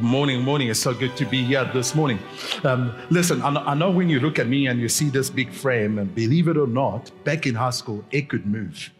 Morning, morning. It's so good to be here this morning. Um, listen, I I know when you look at me and you see this big frame, and believe it or not, back in high school, it could move.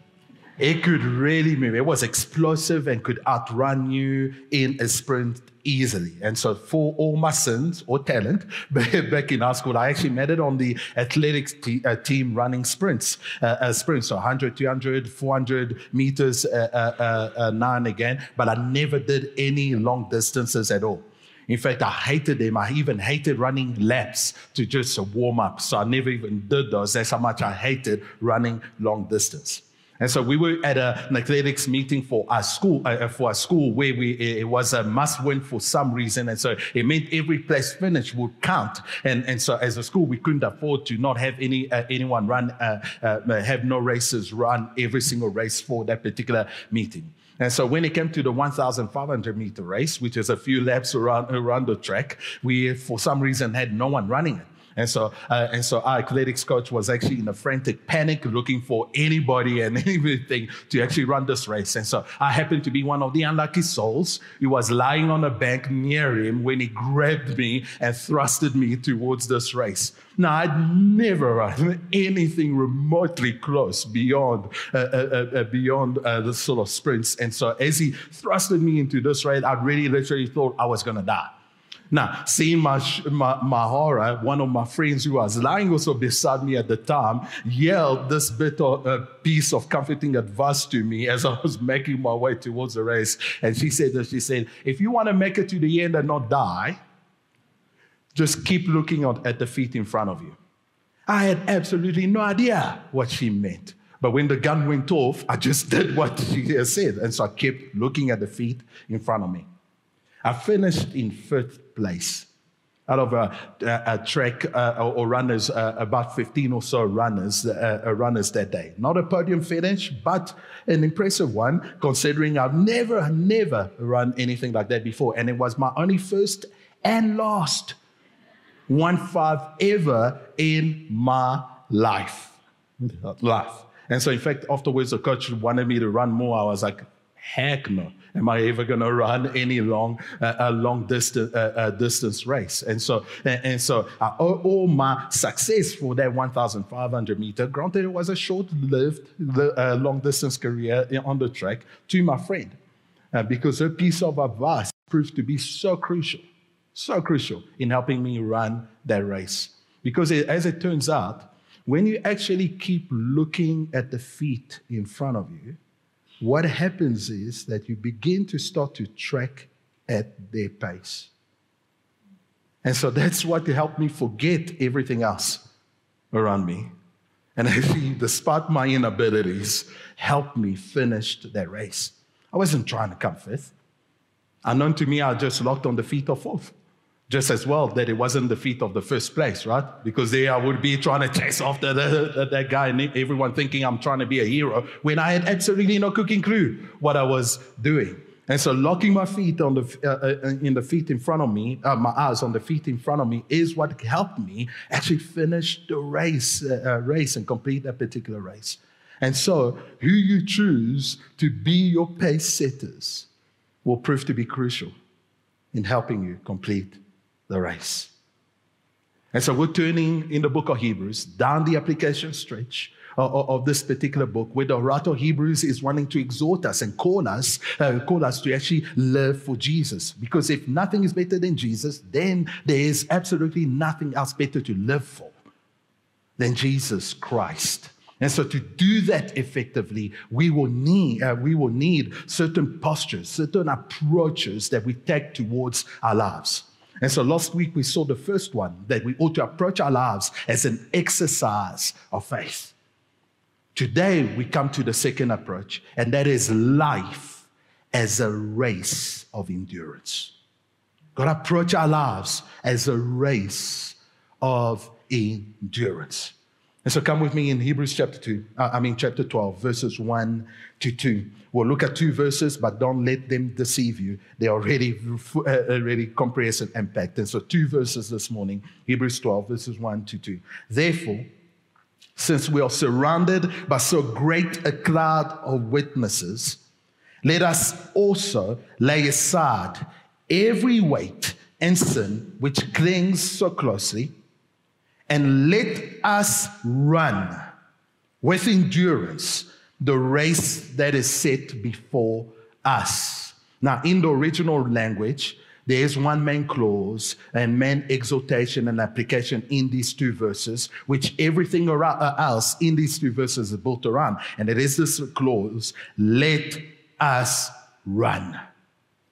It could really move. It was explosive and could outrun you in a sprint easily. And so, for all my sins or talent back in high school, I actually made it on the athletics uh, team running sprints, uh, uh, sprints, so 100, 200, 400 meters uh, uh, uh, now and again. But I never did any long distances at all. In fact, I hated them. I even hated running laps to just warm up. So I never even did those. That's how much I hated running long distance. And so we were at an athletics meeting for our school, uh, uh for our school where we, it was a must win for some reason. And so it meant every place finish would count. And, and so as a school, we couldn't afford to not have any, uh, anyone run, uh, uh, have no races run every single race for that particular meeting. And so when it came to the 1,500 meter race, which is a few laps around, around the track, we, for some reason, had no one running it. And so, uh, and so our athletics coach was actually in a frantic panic looking for anybody and everything to actually run this race. And so I happened to be one of the unlucky souls who was lying on a bank near him when he grabbed me and thrusted me towards this race. Now, I'd never run anything remotely close beyond, uh, uh, uh, uh beyond uh, the sort of sprints. And so as he thrusted me into this race, I really literally thought I was going to die. Now, seeing my, my, my, horror, one of my friends who was lying also beside me at the time yelled this bit of a piece of comforting advice to me as I was making my way towards the race. And she said that she said, if you want to make it to the end and not die, just keep looking at the feet in front of you. I had absolutely no idea what she meant. But when the gun went off, I just did what she said. And so I kept looking at the feet in front of me. I finished in fifth place out of a, a, a track uh, or runners, uh, about 15 or so runners, uh, uh, runners that day. Not a podium finish, but an impressive one, considering I've never, never run anything like that before. And it was my only first and last one five ever in my life. Life. And so, in fact, afterwards, the coach wanted me to run more. I was like, heck no am I ever going to run any long, uh, a long distance, uh, uh, distance race? And so, and, and so uh, all, all, my success for that 1,500 meter, granted it was a short-lived uh, long distance career on the track, to my friend, uh, because her piece of advice proved to be so crucial, so crucial in helping me run that race. Because it, as it turns out, when you actually keep looking at the feet in front of you, what happens is that you begin to start to track at their pace. And so that's what helped me forget everything else around me. And actually, despite my inabilities, helped me finish that race. I wasn't trying to come fifth. Unknown to me, I just locked on the feet of fourth just as well that it wasn't the feet of the first place, right? Because there I would be trying to chase after that guy and everyone thinking I'm trying to be a hero when I had absolutely no cooking clue what I was doing. And so locking my feet on the, uh, uh, in the feet in front of me, uh, my eyes on the feet in front of me is what helped me actually finish the race, uh, uh, race and complete that particular race. And so who you choose to be your pace setters will prove to be crucial in helping you complete the race. And so we're turning in the book of Hebrews down the application stretch of, of this particular book, where the writer of Hebrews is wanting to exhort us and call us, uh, call us to actually live for Jesus. Because if nothing is better than Jesus, then there is absolutely nothing else better to live for than Jesus Christ. And so, to do that effectively, we will need uh, we will need certain postures, certain approaches that we take towards our lives. And so last week we saw the first one that we ought to approach our lives as an exercise of faith. Today we come to the second approach, and that is life as a race of endurance. God approach our lives as a race of endurance. And so come with me in Hebrews chapter 2, uh, I mean chapter 12, verses 1 to 2. We'll look at two verses, but don't let them deceive you. They are already, uh, already comprehensive impact. And so two verses this morning, Hebrews 12, verses 1 to 2. Therefore, since we are surrounded by so great a cloud of witnesses, let us also lay aside every weight and sin which clings so closely, and let us run with endurance the race that is set before us. Now, in the original language, there is one main clause and main exhortation and application in these two verses, which everything uh, else in these two verses is built around. And it is this clause let us run.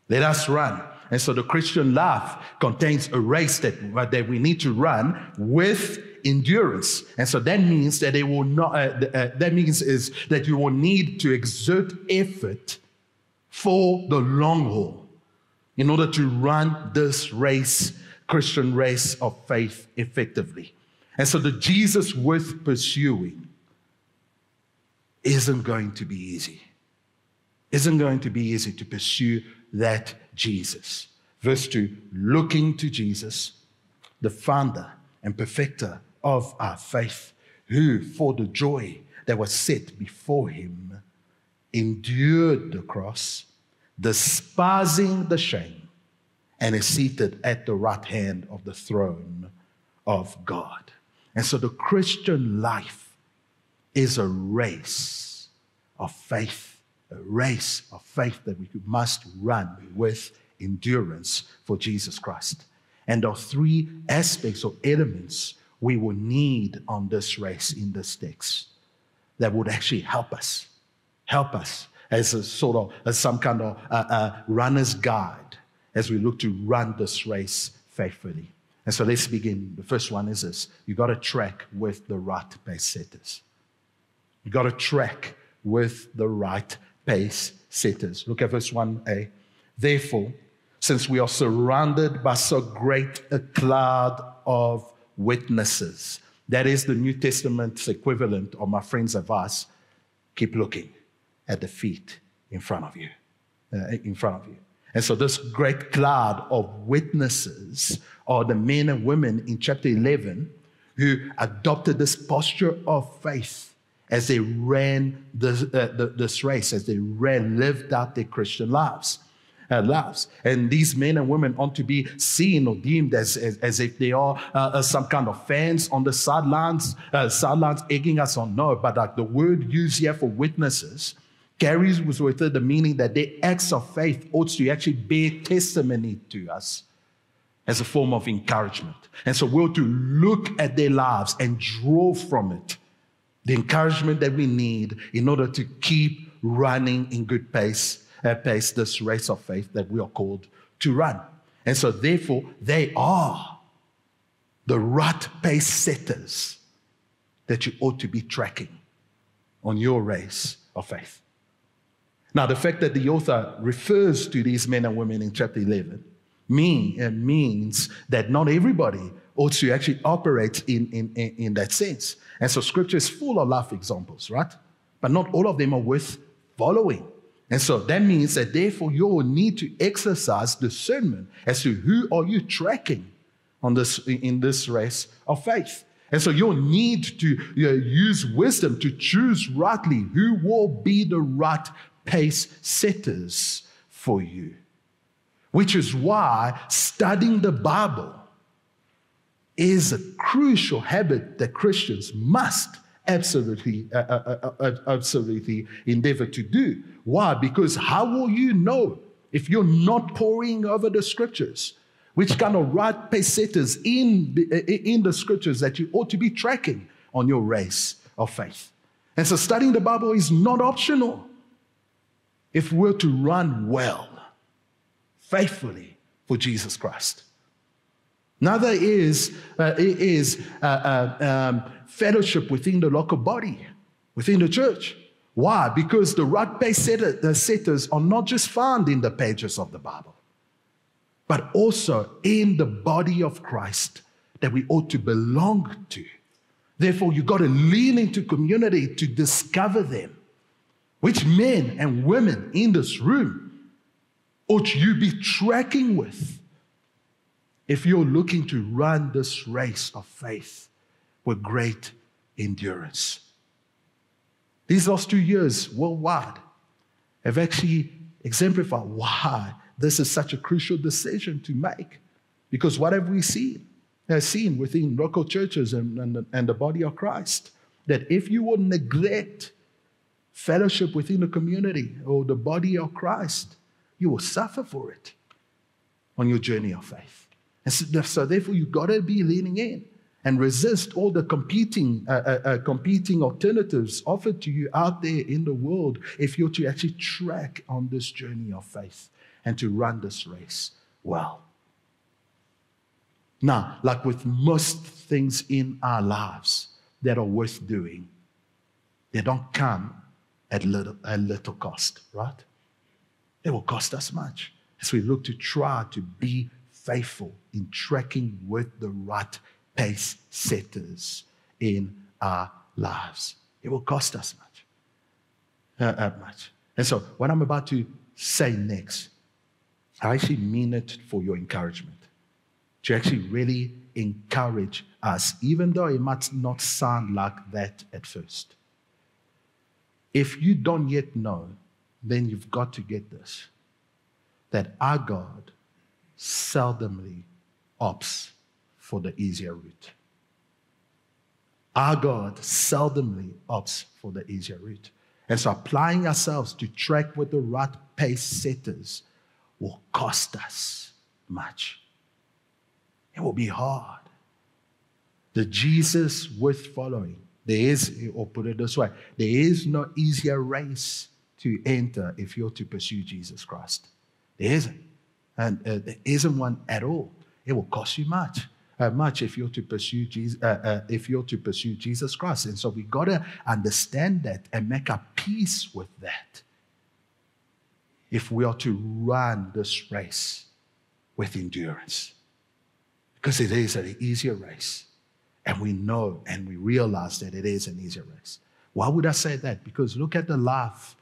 Let us run. And so the Christian life contains a race that, that we need to run with endurance. And so that means that it will not, uh, uh, that means is that you will need to exert effort for the long haul in order to run this race, Christian race of faith effectively. And so the Jesus worth pursuing isn't going to be easy. Isn't going to be easy to pursue that Jesus. Verse 2 looking to Jesus, the founder and perfecter of our faith, who for the joy that was set before him endured the cross, despising the shame, and is seated at the right hand of the throne of God. And so the Christian life is a race of faith, race of faith that we must run with endurance for Jesus Christ. And there are three aspects or elements we will need on this race in this text that would actually help us, help us as a sort of as some kind of uh, uh, runner's guide as we look to run this race faithfully. And so let's begin. The first one is this you got to track with the right pace setters. You got to track with the right pace setters. Look at verse 1a. Therefore, since we are surrounded by so great a cloud of witnesses, that is the New Testament's equivalent of my friend's advice keep looking at the feet in front of you. Uh, in front of you. And so, this great cloud of witnesses are the men and women in chapter 11 who adopted this posture of faith as they ran this, uh, this race, as they ran, lived out their Christian lives uh, lives. And these men and women ought to be seen or deemed as, as, as if they are uh, uh, some kind of fans on the sidelines, uh, sidelines egging us on. No, but like the word used here for witnesses carries with it the meaning that their acts of faith ought to actually bear testimony to us as a form of encouragement. And so we're to look at their lives and draw from it the encouragement that we need in order to keep running in good pace uh, pace this race of faith that we are called to run. And so, therefore, they are the right pace setters that you ought to be tracking on your race of faith. Now, the fact that the author refers to these men and women in chapter 11 mean, it means that not everybody ought to actually operate in, in, in that sense. And so, scripture is full of life examples, right? But not all of them are worth following. And so that means that therefore you will need to exercise discernment as to who are you tracking on this in this race of faith. And so you'll need to you know, use wisdom to choose rightly who will be the right pace setters for you. Which is why studying the Bible is a crucial habit that Christians must absolutely, uh, uh, uh, absolutely endeavor to do. Why? Because how will you know if you're not poring over the scriptures? Which kind of right pace setters in the, in the scriptures that you ought to be tracking on your race of faith? And so studying the Bible is not optional if we're to run well, faithfully for Jesus Christ. Another is, uh, is uh, uh, um, fellowship within the local body, within the church. Why? Because the right pace setters are not just found in the pages of the Bible, but also in the body of Christ that we ought to belong to. Therefore, you've got to lean into community to discover them. Which men and women in this room ought you be tracking with if you're looking to run this race of faith with great endurance. These last two years worldwide have actually exemplified why this is such a crucial decision to make. Because what have we seen? Has seen within local churches and, and, and the body of Christ that if you will neglect fellowship within the community or the body of Christ, you will suffer for it on your journey of faith. And so, therefore, you've got to be leaning in and resist all the competing, uh, uh, uh, competing alternatives offered to you out there in the world if you're to actually track on this journey of faith and to run this race well. Now, like with most things in our lives that are worth doing, they don't come at little, at little cost, right? It will cost us much as we look to try to be faithful in tracking with the right pace setters in our lives. It will cost us much. Uh, uh, much. And so, what I'm about to say next, I actually mean it for your encouragement. To actually really encourage us, even though it might not sound like that at first. If you don't yet know, then you've got to get this that our God seldomly opts for the easier route. Our God seldomly opts for the easier route. And so applying ourselves to track with the right pace setters will cost us much. It will be hard. The Jesus worth following, there is, or put it this way, there is no easier race to enter if you're to pursue Jesus Christ. There isn't. And uh, there isn't one at all. It will cost you much uh, much if you're to pursue Jesus, uh, uh, if you're to pursue Jesus Christ. And so we got to understand that and make a peace with that. If we are to run this race with endurance, because it is an easier race, and we know and we realize that it is an easier race. Why would I say that? Because look at the life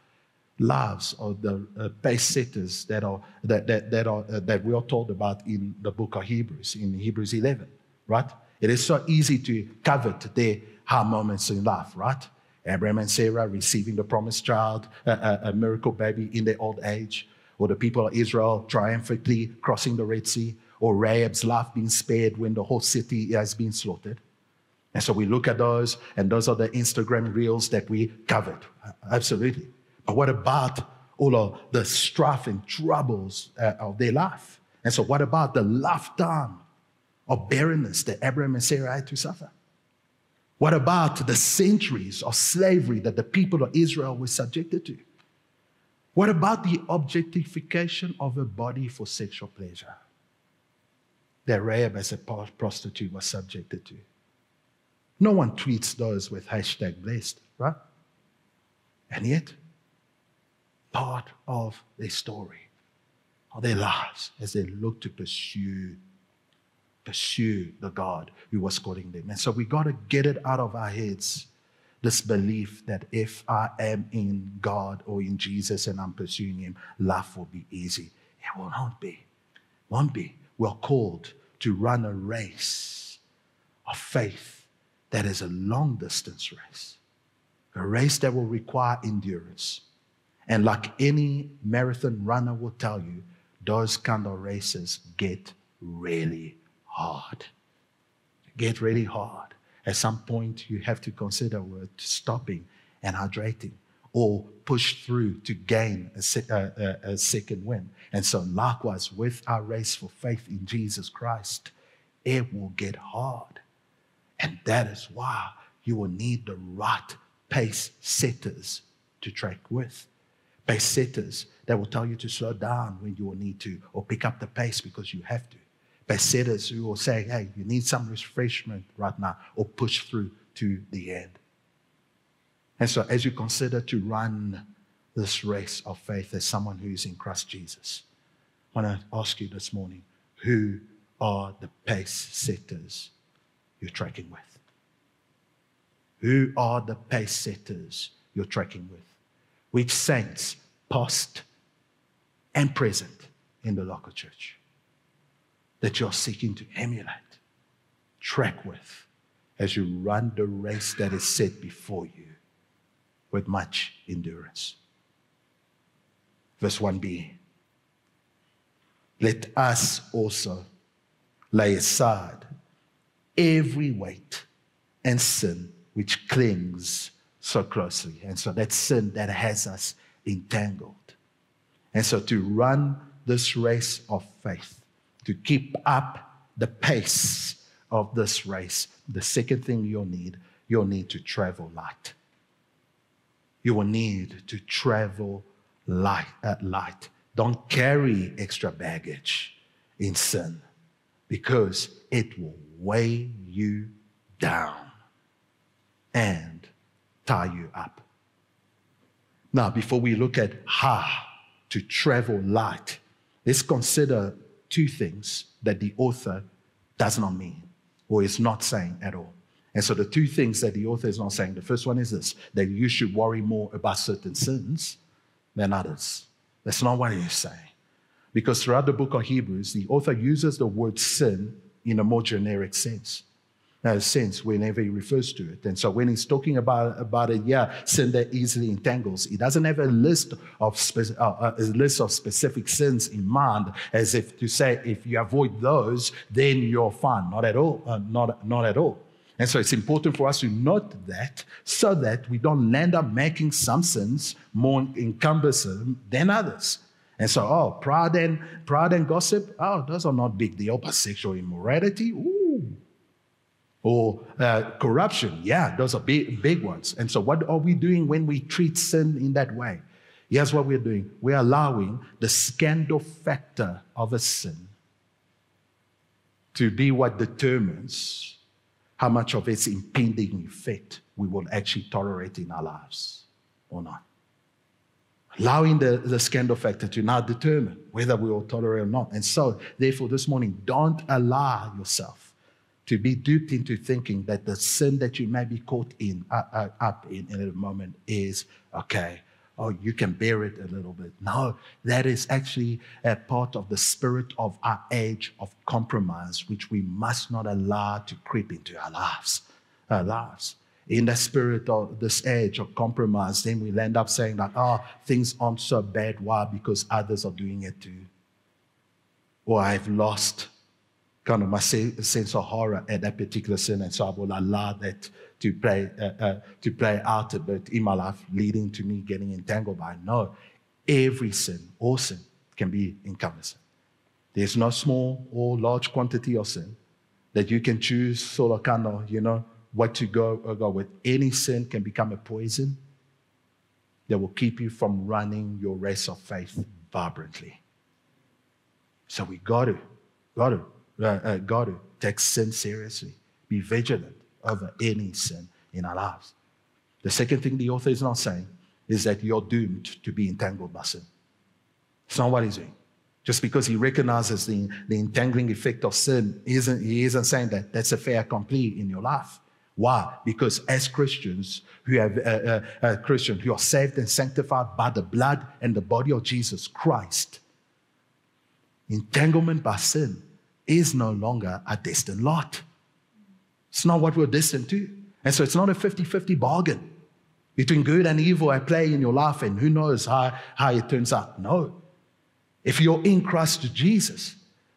lives of the uh, pace setters that are that that that are uh, that we are told about in the book of Hebrews in Hebrews 11 right? It is so easy to covet their high moments in life right? Abraham and Sarah receiving the promised child a, miracle baby in their old age or the people of Israel triumphantly crossing the Red Sea or Rahab's life being spared when the whole city has been slaughtered. And so we look at those and those are the Instagram reels that we covet. Absolutely but what about all of the strife and troubles uh, of their life? And so, what about the lifetime of barrenness that Abraham and Sarah had to suffer? What about the centuries of slavery that the people of Israel were subjected to? What about the objectification of a body for sexual pleasure that Rahab as a prostitute was subjected to? No one tweets those with hashtag blessed, right? And yet, part of their story, of their lives, as they look to pursue, pursue the God who was calling them. And so we got to get it out of our heads this belief that if I am in God or in Jesus and I'm pursuing Him, life will be easy. It will not be. Won't be. We're called to run a race of faith that is a long distance race, a race that will require endurance and like any marathon runner will tell you, those kind of races get really hard. Get really hard. At some point, you have to consider stopping and hydrating or push through to gain a, se- a, second win. And so, likewise, with our race for faith in Jesus Christ, it will get hard. And that is why you will need the right pace setters to track with by setters that will tell you to slow down when you will need to, or pick up the pace because you have to. By setters who will say, hey, you need some refreshment right now, or push through to the end. And so, as you consider to run this race of faith as someone who is in Christ Jesus, I want to ask you this morning who are the pace setters you're tracking with? Who are the pace setters you're tracking with? Which saints, past and present, in the local church, that you're seeking to emulate, track with, as you run the race that is set before you with much endurance. Verse 1b let us also lay aside every weight and sin which clings so closely. And so that sin that has us entangled. And so to run this race of faith, to keep up the pace of this race, the second thing you'll need, you'll need to travel light. You will need to travel light. at light. Don't carry extra baggage in sin because it will weigh you down and tie you up. Now, before we look at how to travel light, let's consider two things that the author does not mean or is not saying at all. And so, the two things that the author is not saying the first one is this that you should worry more about certain sins than others. That's not what he's saying. Because throughout the book of Hebrews, the author uses the word sin in a more generic sense uh, sense whenever he refers to it. And so when he's talking about, about it, yeah, sin that easily entangles, he doesn't have a list of spe- uh, uh, a list of specific sins in mind, as if to say if you avoid those, then you're fine. Not at all. Uh, not not at all. And so it's important for us to note that so that we don't land up making some sins more encumbersome than others. And so, oh, pride and pride and gossip, oh, those are not big deal. But sexual immorality, ooh, or uh, corruption. Yeah, those are big, big ones. And so, what are we doing when we treat sin in that way? Here's what we're doing we're allowing the scandal factor of a sin to be what determines how much of its impending effect we will actually tolerate in our lives or not. Allowing the, the scandal factor to now determine whether we will tolerate or not. And so, therefore, this morning, don't allow yourself to be duped into thinking that the sin that you may be caught in uh, uh, up in in a moment is okay oh you can bear it a little bit. No that is actually a part of the spirit of our age of compromise which we must not allow to creep into our lives our lives. In the spirit of this age of compromise then we'll end up saying that oh things aren't so bad. Why? Because others are doing it too. Or i've lost kind of my sense of horror at that particular sin, and so I will allow that to play uh, uh, to play out a bit in my life, leading to me getting entangled by. No, every sin, all sin, can be encompassed. There's no small or large quantity of sin that you can choose, sort of kind of, you know, what to go or go with. Any sin can become a poison that will keep you from running your race of faith vibrantly. So we got to, got to uh, uh, got to take sin seriously. Be vigilant over any sin in our lives. The second thing the author is not saying is that you're doomed to be entangled by sin. It's not what he's saying. Just because he recognizes the, the entangling effect of sin, he isn't, he isn't saying that that's a fait accompli in your life. Why? Because as Christians who have uh, uh, uh, Christians who are saved and sanctified by the blood and the body of Jesus Christ, entanglement by sin is no longer a destined lot. It's not what we're destined to. And so it's not a 50 50 bargain between good and evil at play in your life, and who knows how, how it turns out. No. If you're in Christ Jesus,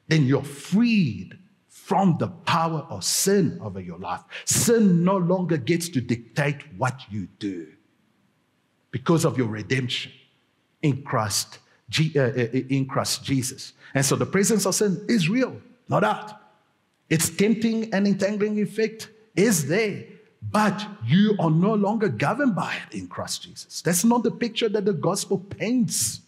then you're freed from the power of sin over your life. Sin no longer gets to dictate what you do because of your redemption in Christ, uh, uh, in Christ Jesus. And so the presence of sin is real. No doubt. Its tempting and entangling effect is there, but you are no longer governed by it in Christ Jesus. That's not the picture that the gospel paints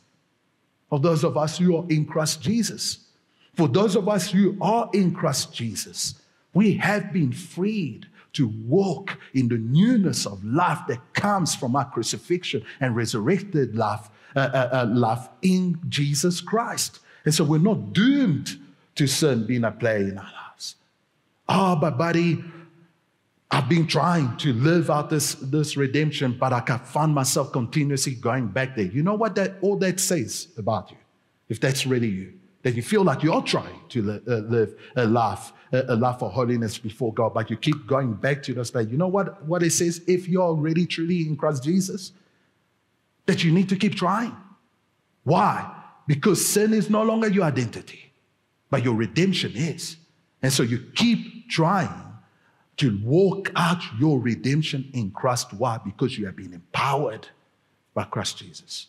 of those of us who are in Christ Jesus. For those of us who are in Christ Jesus, we have been freed to walk in the newness of life that comes from our crucifixion and resurrected life, uh, uh, uh, life in Jesus Christ. And so we're not doomed to sin being a play in our lives. Oh, but buddy, I've been trying to live out this, this redemption, but I can find myself continuously going back there. You know what that all that says about you? If that's really you, that you feel like you're trying to li- uh, live a life, a life of holiness before God, but you keep going back to this place. You know what, what it says? If you're really truly in Christ Jesus, that you need to keep trying. Why? Because sin is no longer your identity, but your redemption is. And so you keep trying to walk out your redemption in Christ. Why? Because you have been empowered by Christ Jesus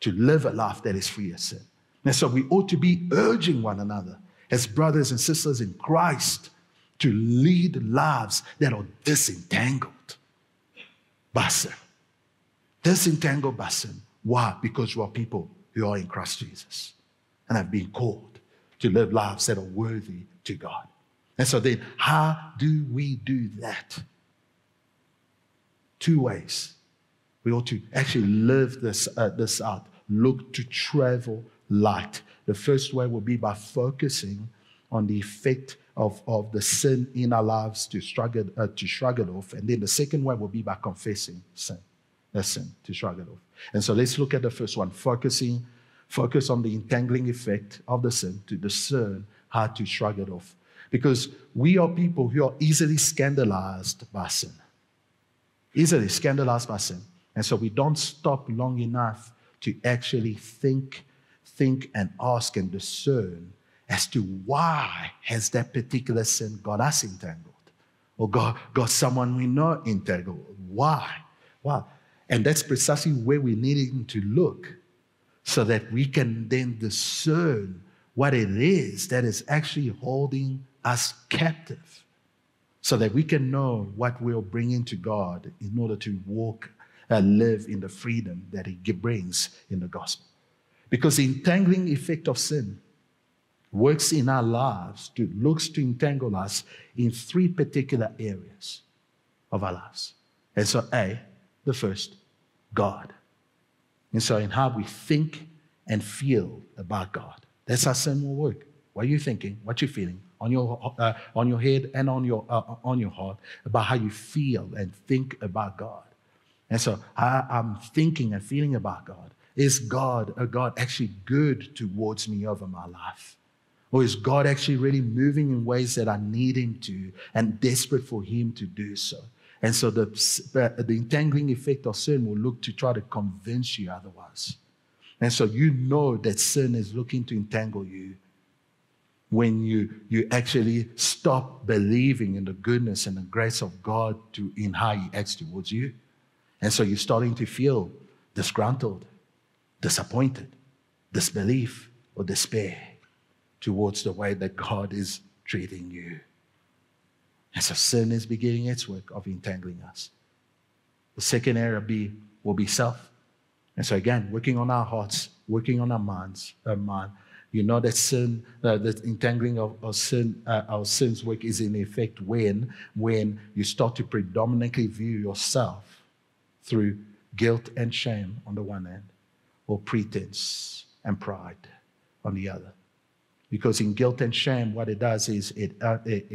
to live a life that is free of sin. And so we ought to be urging one another as brothers and sisters in Christ to lead lives that are disentangled by sin. Disentangled by sin. Why? Because we are people who are in Christ Jesus and have been called to live lives that are worthy to God. And so then, how do we do that? Two ways. We ought to actually live this, uh, this out. Look to travel light. The first way will be by focusing on the effect of, of the sin in our lives to struggle, uh, to shrug it off. And then the second way will be by confessing sin, the sin, to shrug it off. And so let's look at the first one focusing, focus on the entangling effect of the sin to discern how to shrug it off. Because we are people who are easily scandalized by sin. Easily scandalized by sin. And so we don't stop long enough to actually think, think and ask and discern as to why has that particular sin got us entangled or got, got someone we know entangled. Why? Why? And that's precisely where we need to look so that we can then discern what it is that is actually holding us captive so that we can know what we're bringing to God in order to walk and live in the freedom that He brings in the gospel. Because the entangling effect of sin works in our lives to looks to entangle us in three particular areas of our lives. And so, A, the first, God. And so, in how we think and feel about God. That's how sin will work. What are you thinking? What you feeling on your uh, on your head and on your uh, on your heart about how you feel and think about God. And so, I'm thinking and feeling about God. Is God a God actually good towards me over my life? Or is God actually really moving in ways that I need Him to and desperate for Him to do so? And so the, the entangling effect of sin will look to try to convince you otherwise. And so you know that sin is looking to entangle you when you, you actually stop believing in the goodness and the grace of God to, in how He acts towards you. And so you're starting to feel disgruntled, disappointed, disbelief, or despair towards the way that God is treating you. And so sin is beginning its work of entangling us. The second area B will be self. And so again, working on our hearts, working on our minds, our mind. You know that sin, uh, the entangling of, of sin, uh, our sins work is in effect when, when you start to predominantly view yourself through guilt and shame on the one hand, or pretense and pride on the other. Because in guilt and shame, what it does is it, uh, it,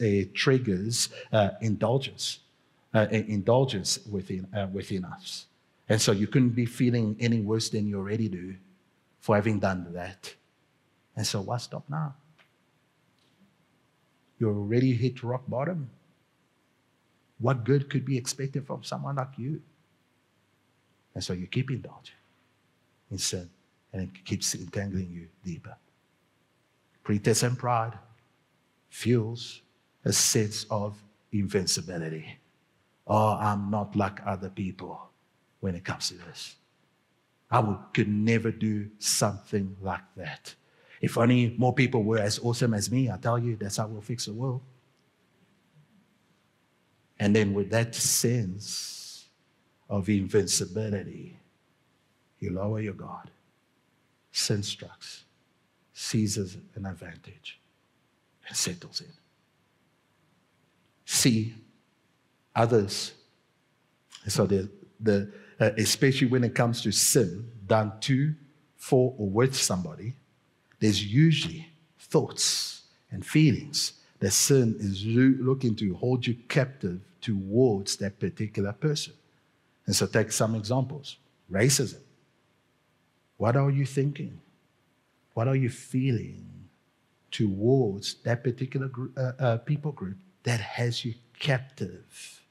it triggers uh, indulgence, uh, indulgence within, uh, within us. And so you couldn't be feeling any worse than you already do for having done that. And so why stop now? You already hit rock bottom. What good could be expected from someone like you? And so you keep indulging in sin, and it keeps entangling you deeper. Pretense and pride fuels a sense of invincibility. Oh, I'm not like other people when it comes to this. I would, could never do something like that. If only more people were as awesome as me, I tell you, that's how we'll fix the world. And then with that sense of invincibility, you lower your guard. Sin strikes seizes an advantage and settles in. See others. So the, the uh, especially when it comes to sin done to, for, or with somebody, there's usually thoughts and feelings that sin is looking to hold you captive towards that particular person. And so take some examples. Racism. What are you thinking? What are you feeling towards that particular group, uh, uh, people group that has you captive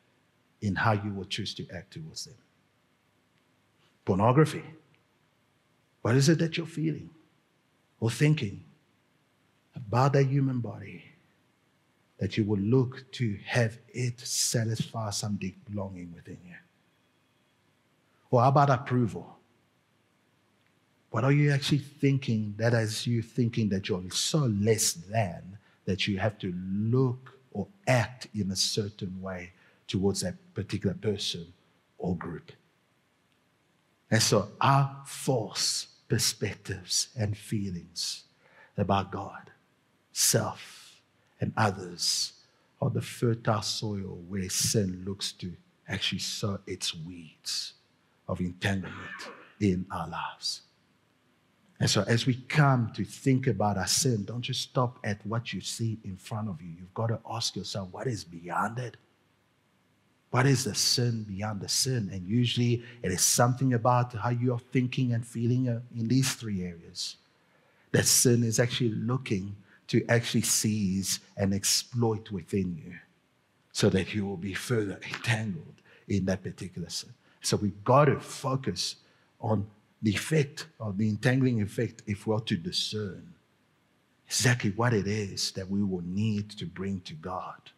in how you will choose to act towards them? Pornography. What is it that you're feeling? or thinking about that human body that you will look to have it satisfy some deep longing within you? Or about approval? What are you actually thinking that as you thinking that you're so less than that you have to look or act in a certain way towards that particular person or group? And so our false perspectives and feelings about God, self, and others are the fertile soil where sin looks to actually sow its weeds of entanglement in our lives. And so, as we come to think about our sin, don't just stop at what you see in front of you. You've got to ask yourself, what is beyond it? What is the sin beyond the sin? And usually, it is something about how you're thinking and feeling uh, in these three areas. That sin is actually looking to actually seize and exploit within you so that you will be further entangled in that particular sin. So, we've got to focus on the effect or the entangling effect if we're to discern exactly what it is that we will need to bring to God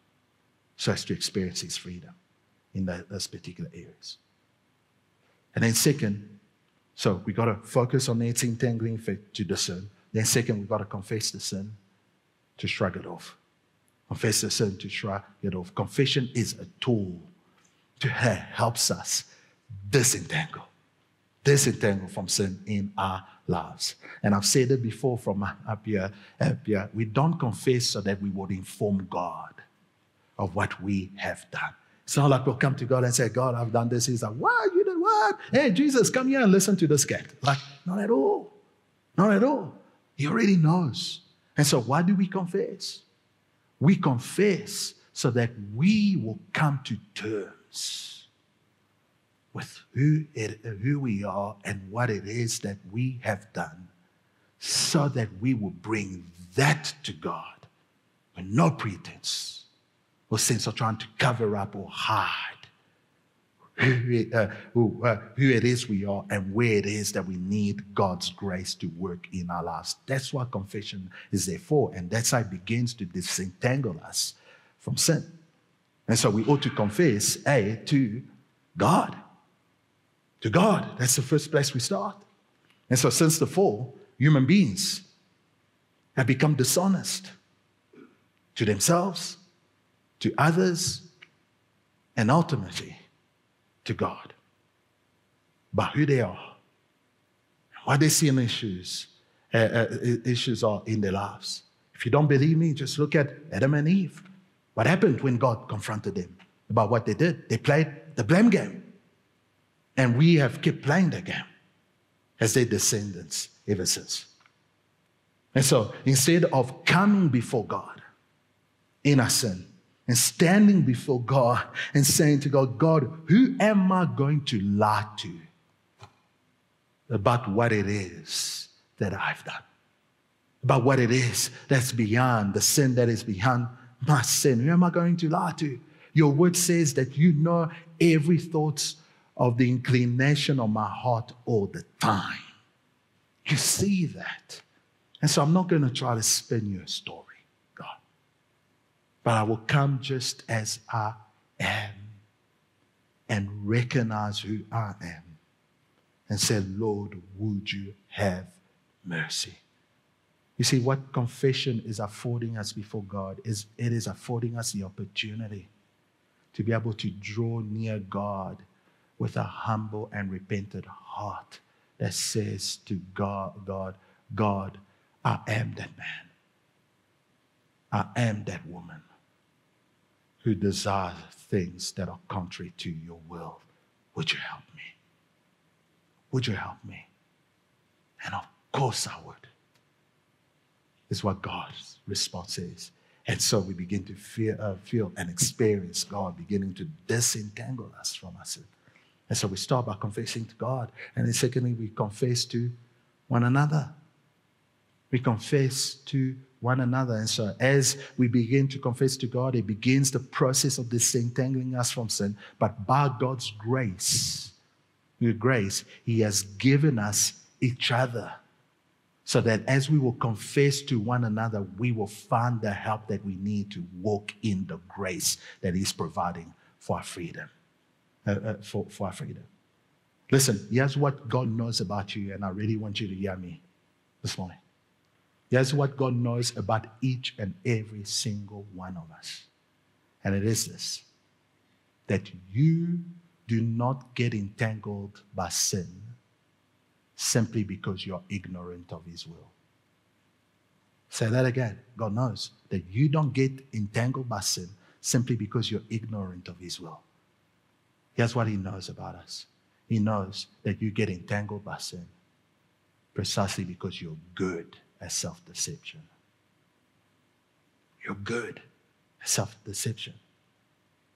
so as to experience His freedom in that, those particular areas. And then, second, so we got to focus on its entangling effect to discern. Then, second, we got to confess the sin to shrug it off. Confess the sin to shrug it off. Confession is a tool to helps us disentangle disentangle from sin in our lives. And I've said it before from up here, up here. We don't confess so that we would inform God of what we have done. It's not like we'll come to God and say, God, I've done this. He's like, what? You did what? Hey, Jesus, come here and listen to this cat. Like, not at all. Not at all. He already knows. And so, why do we confess? We confess so that we will come to terms with who, it, who we are and what it is that we have done so that we will bring that to God with no pretense or sense of trying to cover up or hide who, uh, who, uh, who it is we are and where it is that we need God's grace to work in our lives. That's what confession is there for. And that's how it begins to disentangle us from sin. And so we ought to confess, A, to God to God. That's the first place we start. And so, since the fall, human beings have become dishonest to themselves, to others, and ultimately to God about who they are, what they see in issues, uh, uh, issues are in their lives. If you don't believe me, just look at Adam and Eve. What happened when God confronted them about what they did? They played the blame game. And we have kept playing the game as their descendants ever since. And so instead of coming before God in our sin and standing before God and saying to God, God, who am I going to lie to about what it is that I've done? About what it is that's beyond the sin that is beyond my sin. Who am I going to lie to? Your word says that you know every thought of the inclination of my heart all the time. You see that. And so I'm not going to try to spin you a story, God. But I will come just as I am and recognize who I am and say, Lord, would you have mercy? You see, what confession is affording us before God is it is affording us the opportunity to be able to draw near God with a humble and repentant heart that says to God, God, God, I am that man. I am that woman who desires things that are contrary to your will. Would you help me? Would you help me? And of course I would. Is what God's response is. And so we begin to feel, uh, feel and experience God beginning to disentangle us from us. And so we start by confessing to God. And then, secondly, we confess to one another. We confess to one another. And so, as we begin to confess to God, it begins the process of disentangling us from sin. But by God's grace, with grace, He has given us each other so that as we will confess to one another, we will find the help that we need to walk in the grace that He's providing for our freedom. Uh, uh, for, for our freedom. Listen, here's what God knows about you, and I really want you to hear me this morning. Here's what God knows about each and every single one of us. And it is this that you do not get entangled by sin simply because you're ignorant of His will. Say that again. God knows that you don't get entangled by sin simply because you're ignorant of His will. Here's what He knows about us He knows that you get entangled by sin precisely because you're good at self deception. You're good at self deception.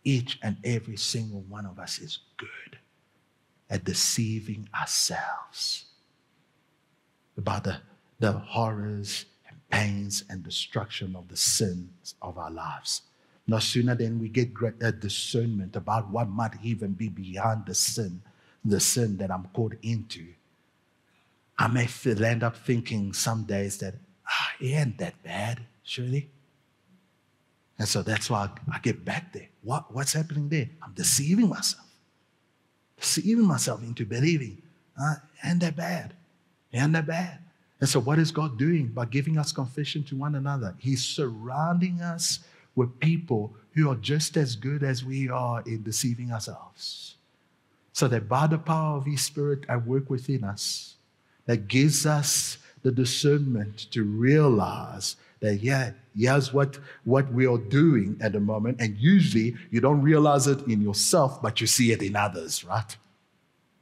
Each and every single one of us is good at deceiving ourselves about the, the horrors and pains and destruction of the sins of our lives. No sooner than we get great, uh, discernment about what might even be beyond the sin, the sin that I'm caught into, I may feel, end up thinking some days that, ah, it ain't that bad, surely. And so that's why I, I get back there. What, what's happening there? I'm deceiving myself. Deceiving myself into believing, uh, ain't that bad. Ain't that bad? And so, what is God doing by giving us confession to one another? He's surrounding us with people who are just as good as we are in deceiving ourselves. So that by the power of His Spirit at work within us, that gives us the discernment to realize that, yeah, here's what, what we are doing at the moment. And usually you don't realize it in yourself, but you see it in others, right?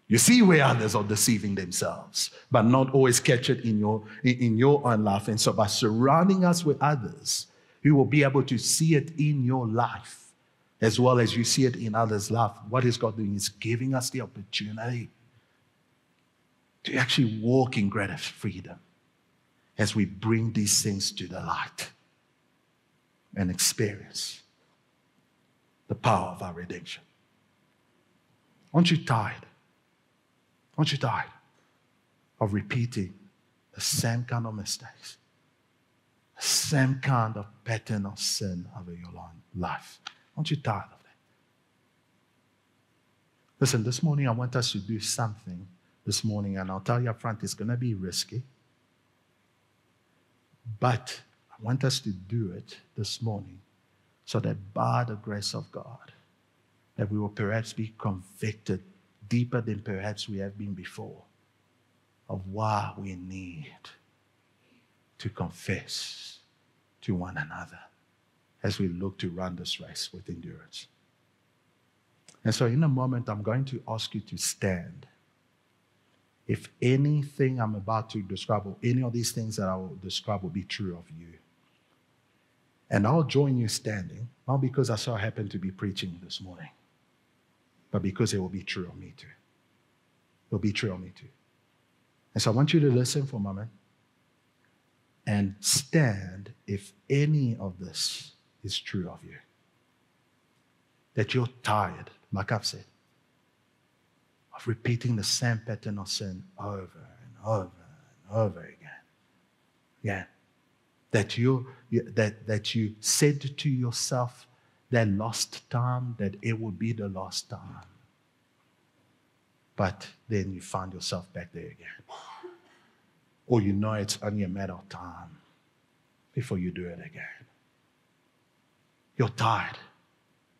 You see where others are deceiving themselves, but not always catch it in your, in your own life. And so by surrounding us with others, you will be able to see it in your life as well as you see it in others' life. What is God doing? Is giving us the opportunity to actually walk in greater freedom as we bring these things to the light and experience the power of our redemption. Aren't you tired? Aren't you tired of repeating the same kind of mistakes? Same kind of pattern of sin over your life? Aren't you tired of that? Listen, this morning I want us to do something this morning, and I'll tell you up front, it's going to be risky. But I want us to do it this morning so that by the grace of God, that we will perhaps be convicted deeper than perhaps we have been before of why we need to confess to one another as we look to run this race with endurance. And so, in a moment, I'm going to ask you to stand. If anything I'm about to describe, or any of these things that I will describe, will be true of you. And I'll join you standing, not because I so happen to be preaching this morning but because it will be true of me too. It will be true of me too. And so I want you to listen for a moment and stand if any of this is true of you. That you're tired, like I've said, of repeating the same pattern of sin over and over and over again. Yeah. That you, that, that you said to yourself, that lost time, that it would be the last time. But then you find yourself back there again. Or you know it's only a matter of time before you do it again. You're tired,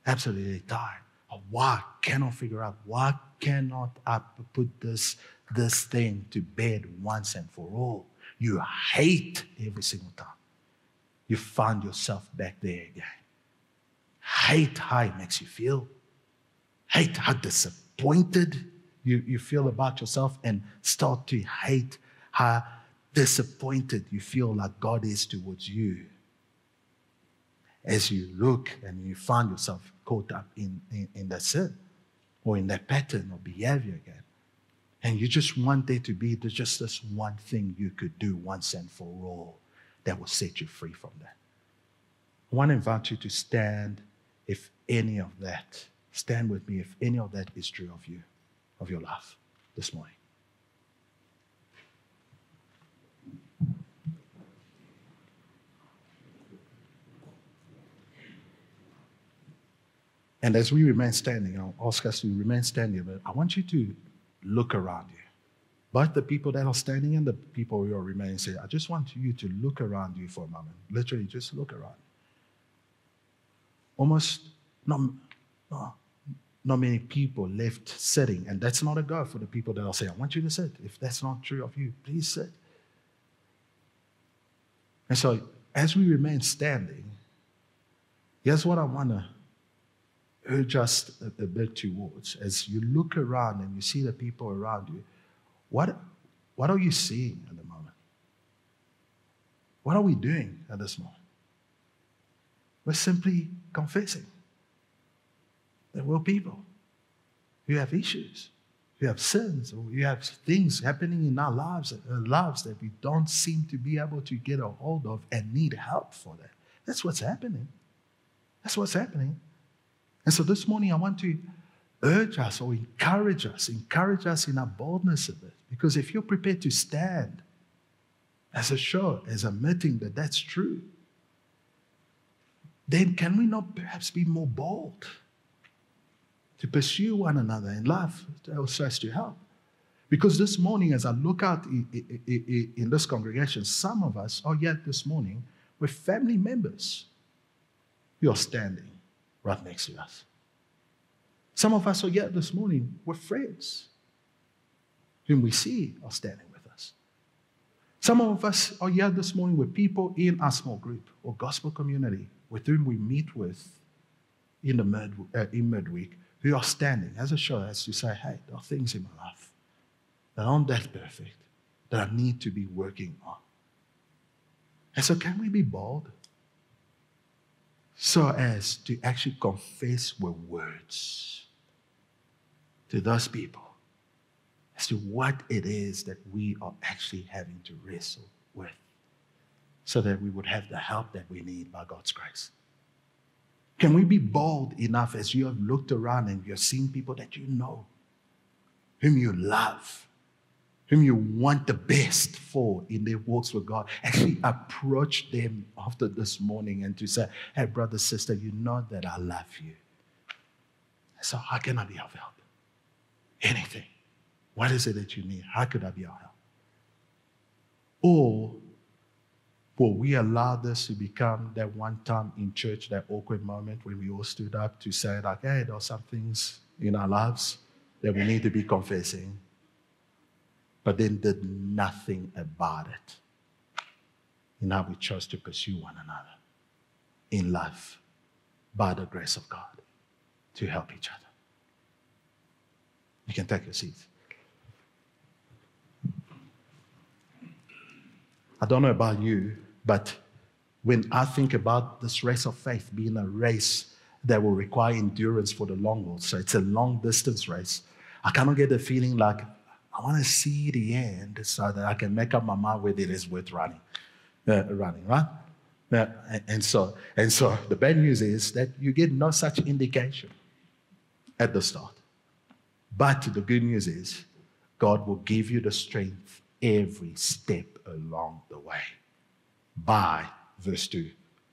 absolutely tired. Oh, why cannot figure out why cannot I put this this thing to bed once and for all? You hate every single time. You find yourself back there again. Hate how it makes you feel. Hate how disappointed you, you feel about yourself and start to hate how disappointed you feel like God is towards you. As you look and you find yourself caught up in, in, in that sin or in that pattern of behavior again. And you just want there to be just this one thing you could do once and for all that will set you free from that. I want to invite you to stand if any of that, stand with me if any of that is true of you, of your life this morning. And as we remain standing, I'll ask us to remain standing, but I want you to look around you. Both the people that are standing and the people who are remaining say, I just want you to look around you for a moment. Literally, just look around. Almost not, not, not many people left sitting. And that's not a go for the people that will say, I want you to sit. If that's not true of you, please sit. And so, as we remain standing, here's what I want to urge us a, a bit towards. As you look around and you see the people around you, what, what are you seeing at the moment? What are we doing at this moment? We're simply confessing that we're people who have issues, who have sins, or who have things happening in our lives, uh, lives that we don't seem to be able to get a hold of and need help for that. That's what's happening. That's what's happening. And so this morning, I want to urge us or encourage us, encourage us in our boldness of it. Because if you're prepared to stand as a show, as admitting that that's true, then can we not perhaps be more bold to pursue one another in love so as to help? Because this morning, as I look out in this congregation, some of us are yet this morning with family members who are standing right next to us. Some of us are yet this morning with friends whom we see are standing with us. Some of us are here this morning with people in our small group or gospel community with whom we meet with in the mid, uh, in midweek who are standing as a show as to say, hey, there are things in my life that aren't that perfect that I need to be working on. And so, can we be bold? So as to actually confess with words to those people as to what it is that we are actually having to wrestle with so that we would have the help that we need by God's grace. Can we be bold enough as you have looked around and you're seeing people that you know, whom you love, whom you want the best for in their walks with God, actually approach them after this morning and to say, Hey, brother, sister, you know that I love you. So, how can I be of help? Anything. What is it that you need? How could I be of help? Or will we allow this to become that one time in church, that awkward moment when we all stood up to say, like, hey, there are some things in our lives that we need to be confessing but then did nothing about it. And now we chose to pursue one another in love by the grace of God to help each other. You can take your seats. I don't know about you, but when I think about this race of faith being a race that will require endurance for the long haul, so it's a long distance race, I of get the feeling like I want to see the end so that I can make up my mind whether it is worth running, uh, running, right? Uh, and so, and so the bad news is that you get no such indication at the start. But the good news is God will give you the strength every step along the way by, verse 2,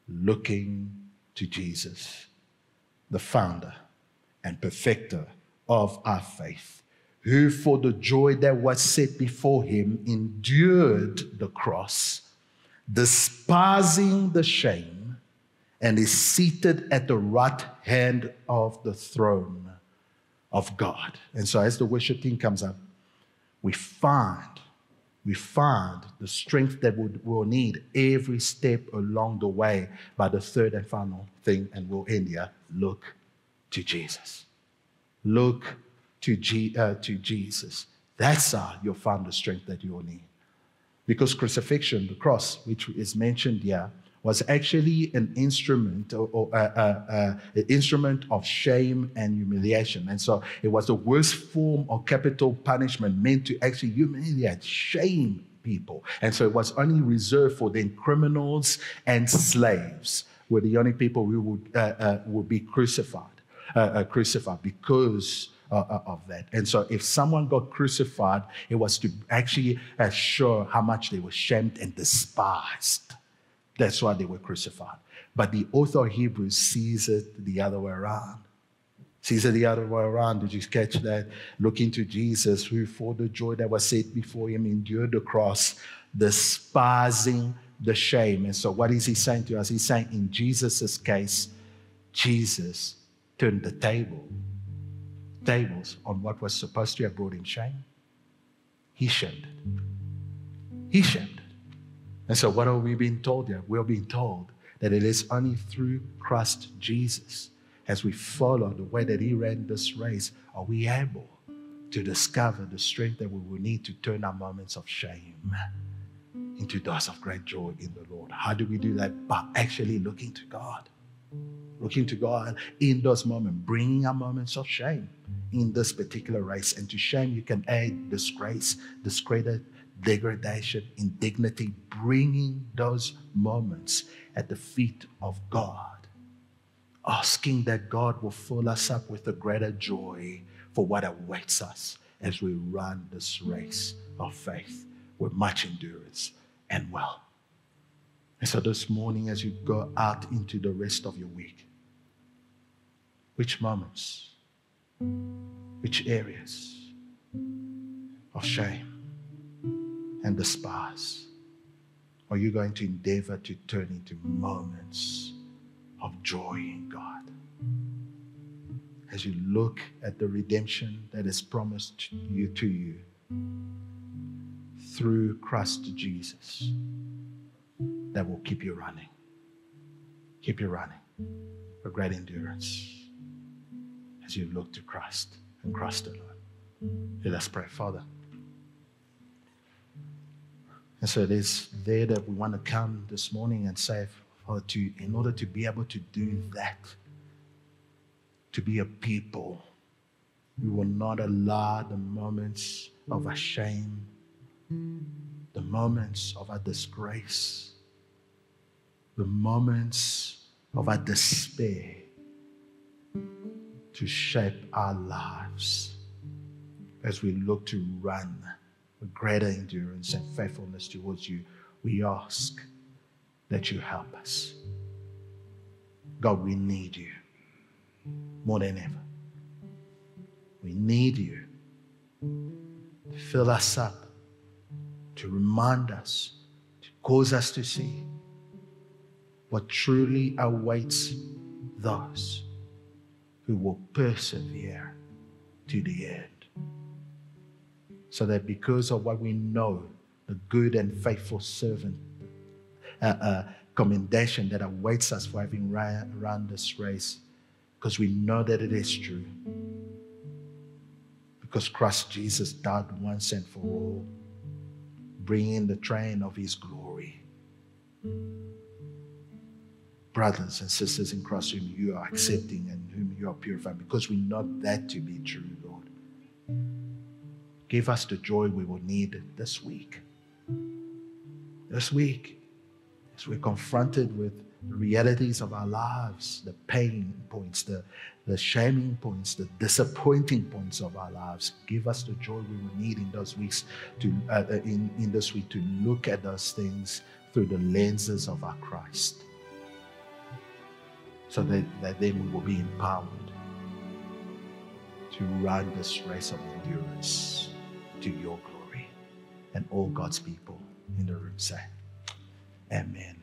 looking to Jesus, the founder and perfecter of our faith who for the joy that was set before him endured the cross, despising the shame, and is seated at the right hand of the throne of God. And so as the worship team comes up, we find we find the strength that we will need every step along the way by the third and final thing, and we'll end here. Look to Jesus. Look to, G, uh, to Jesus. That's how you'll find the strength that you will need. Because crucifixion, the cross, which is mentioned here, was actually an instrument or, or uh, uh, uh, an instrument of shame and humiliation. And so it was the worst form of capital punishment meant to actually humiliate, shame people. And so it was only reserved for then criminals and slaves were the only people who would, uh, uh, would be crucified, uh, crucified because uh, uh, of that. And so, if someone got crucified, it was to actually assure how much they were shamed and despised. That's why they were crucified. But the author of Hebrews sees it the other way around. Sees it the other way around. Did you catch that? Look into Jesus, who for the joy that was set before him endured the cross, despising the shame. And so, what is he saying to us? He's saying, in Jesus' case, Jesus turned the table, tables on what was supposed to have brought him shame. He shamed it. He shamed it. And so, what are we being told here? We're being told that it is only through Christ Jesus, as we follow the way that He ran this race, are we able to discover the strength that we will need to turn our moments of shame into those of great joy in the Lord. How do we do that? By actually looking to God. Looking to God in those moments, bringing our moments of shame in this particular race. And to shame, you can add disgrace, discredit, degradation, indignity, bringing those moments at the feet of God, asking that God will fill us up with a greater joy for what awaits us as we run this race of faith with much endurance and well. And so this morning, as you go out into the rest of your week, which moments, which areas of shame and despise are you going to endeavor to turn into moments of joy in God? As you look at the redemption that is promised you to you through Christ Jesus that will keep you running. Keep you running for great endurance as you look to Christ and Christ alone. Let us pray, Father. And so it is there that we want to come this morning and say, Father, to, in order to be able to do that, to be a people, we will not allow the moments of our shame the moments of our disgrace, the moments of our despair to shape our lives as we look to run with greater endurance and faithfulness towards you. We ask that you help us. God, we need you more than ever. We need you to fill us up to remind us, to cause us to see what truly awaits those who will persevere to the end. So that because of what we know, the good and faithful servant uh, uh, commendation that awaits us for having run, this race, because we know that it is true. Because Christ Jesus died once and for all bringing the train of his glory. Brothers and sisters in Christ, whom you are accepting and whom you are purifying, because we know that to be true, Lord. Give us the joy we will need this week. This week, as we're confronted with the realities of our lives, the pain points, the, the shaming points, the disappointing points of our lives. Give us the joy we will need in those weeks to uh, uh, in, in this week to look at those things through the lenses of our Christ. So that, that then we will be empowered to run this race of endurance to your glory. And all God's people in the room say, Amen.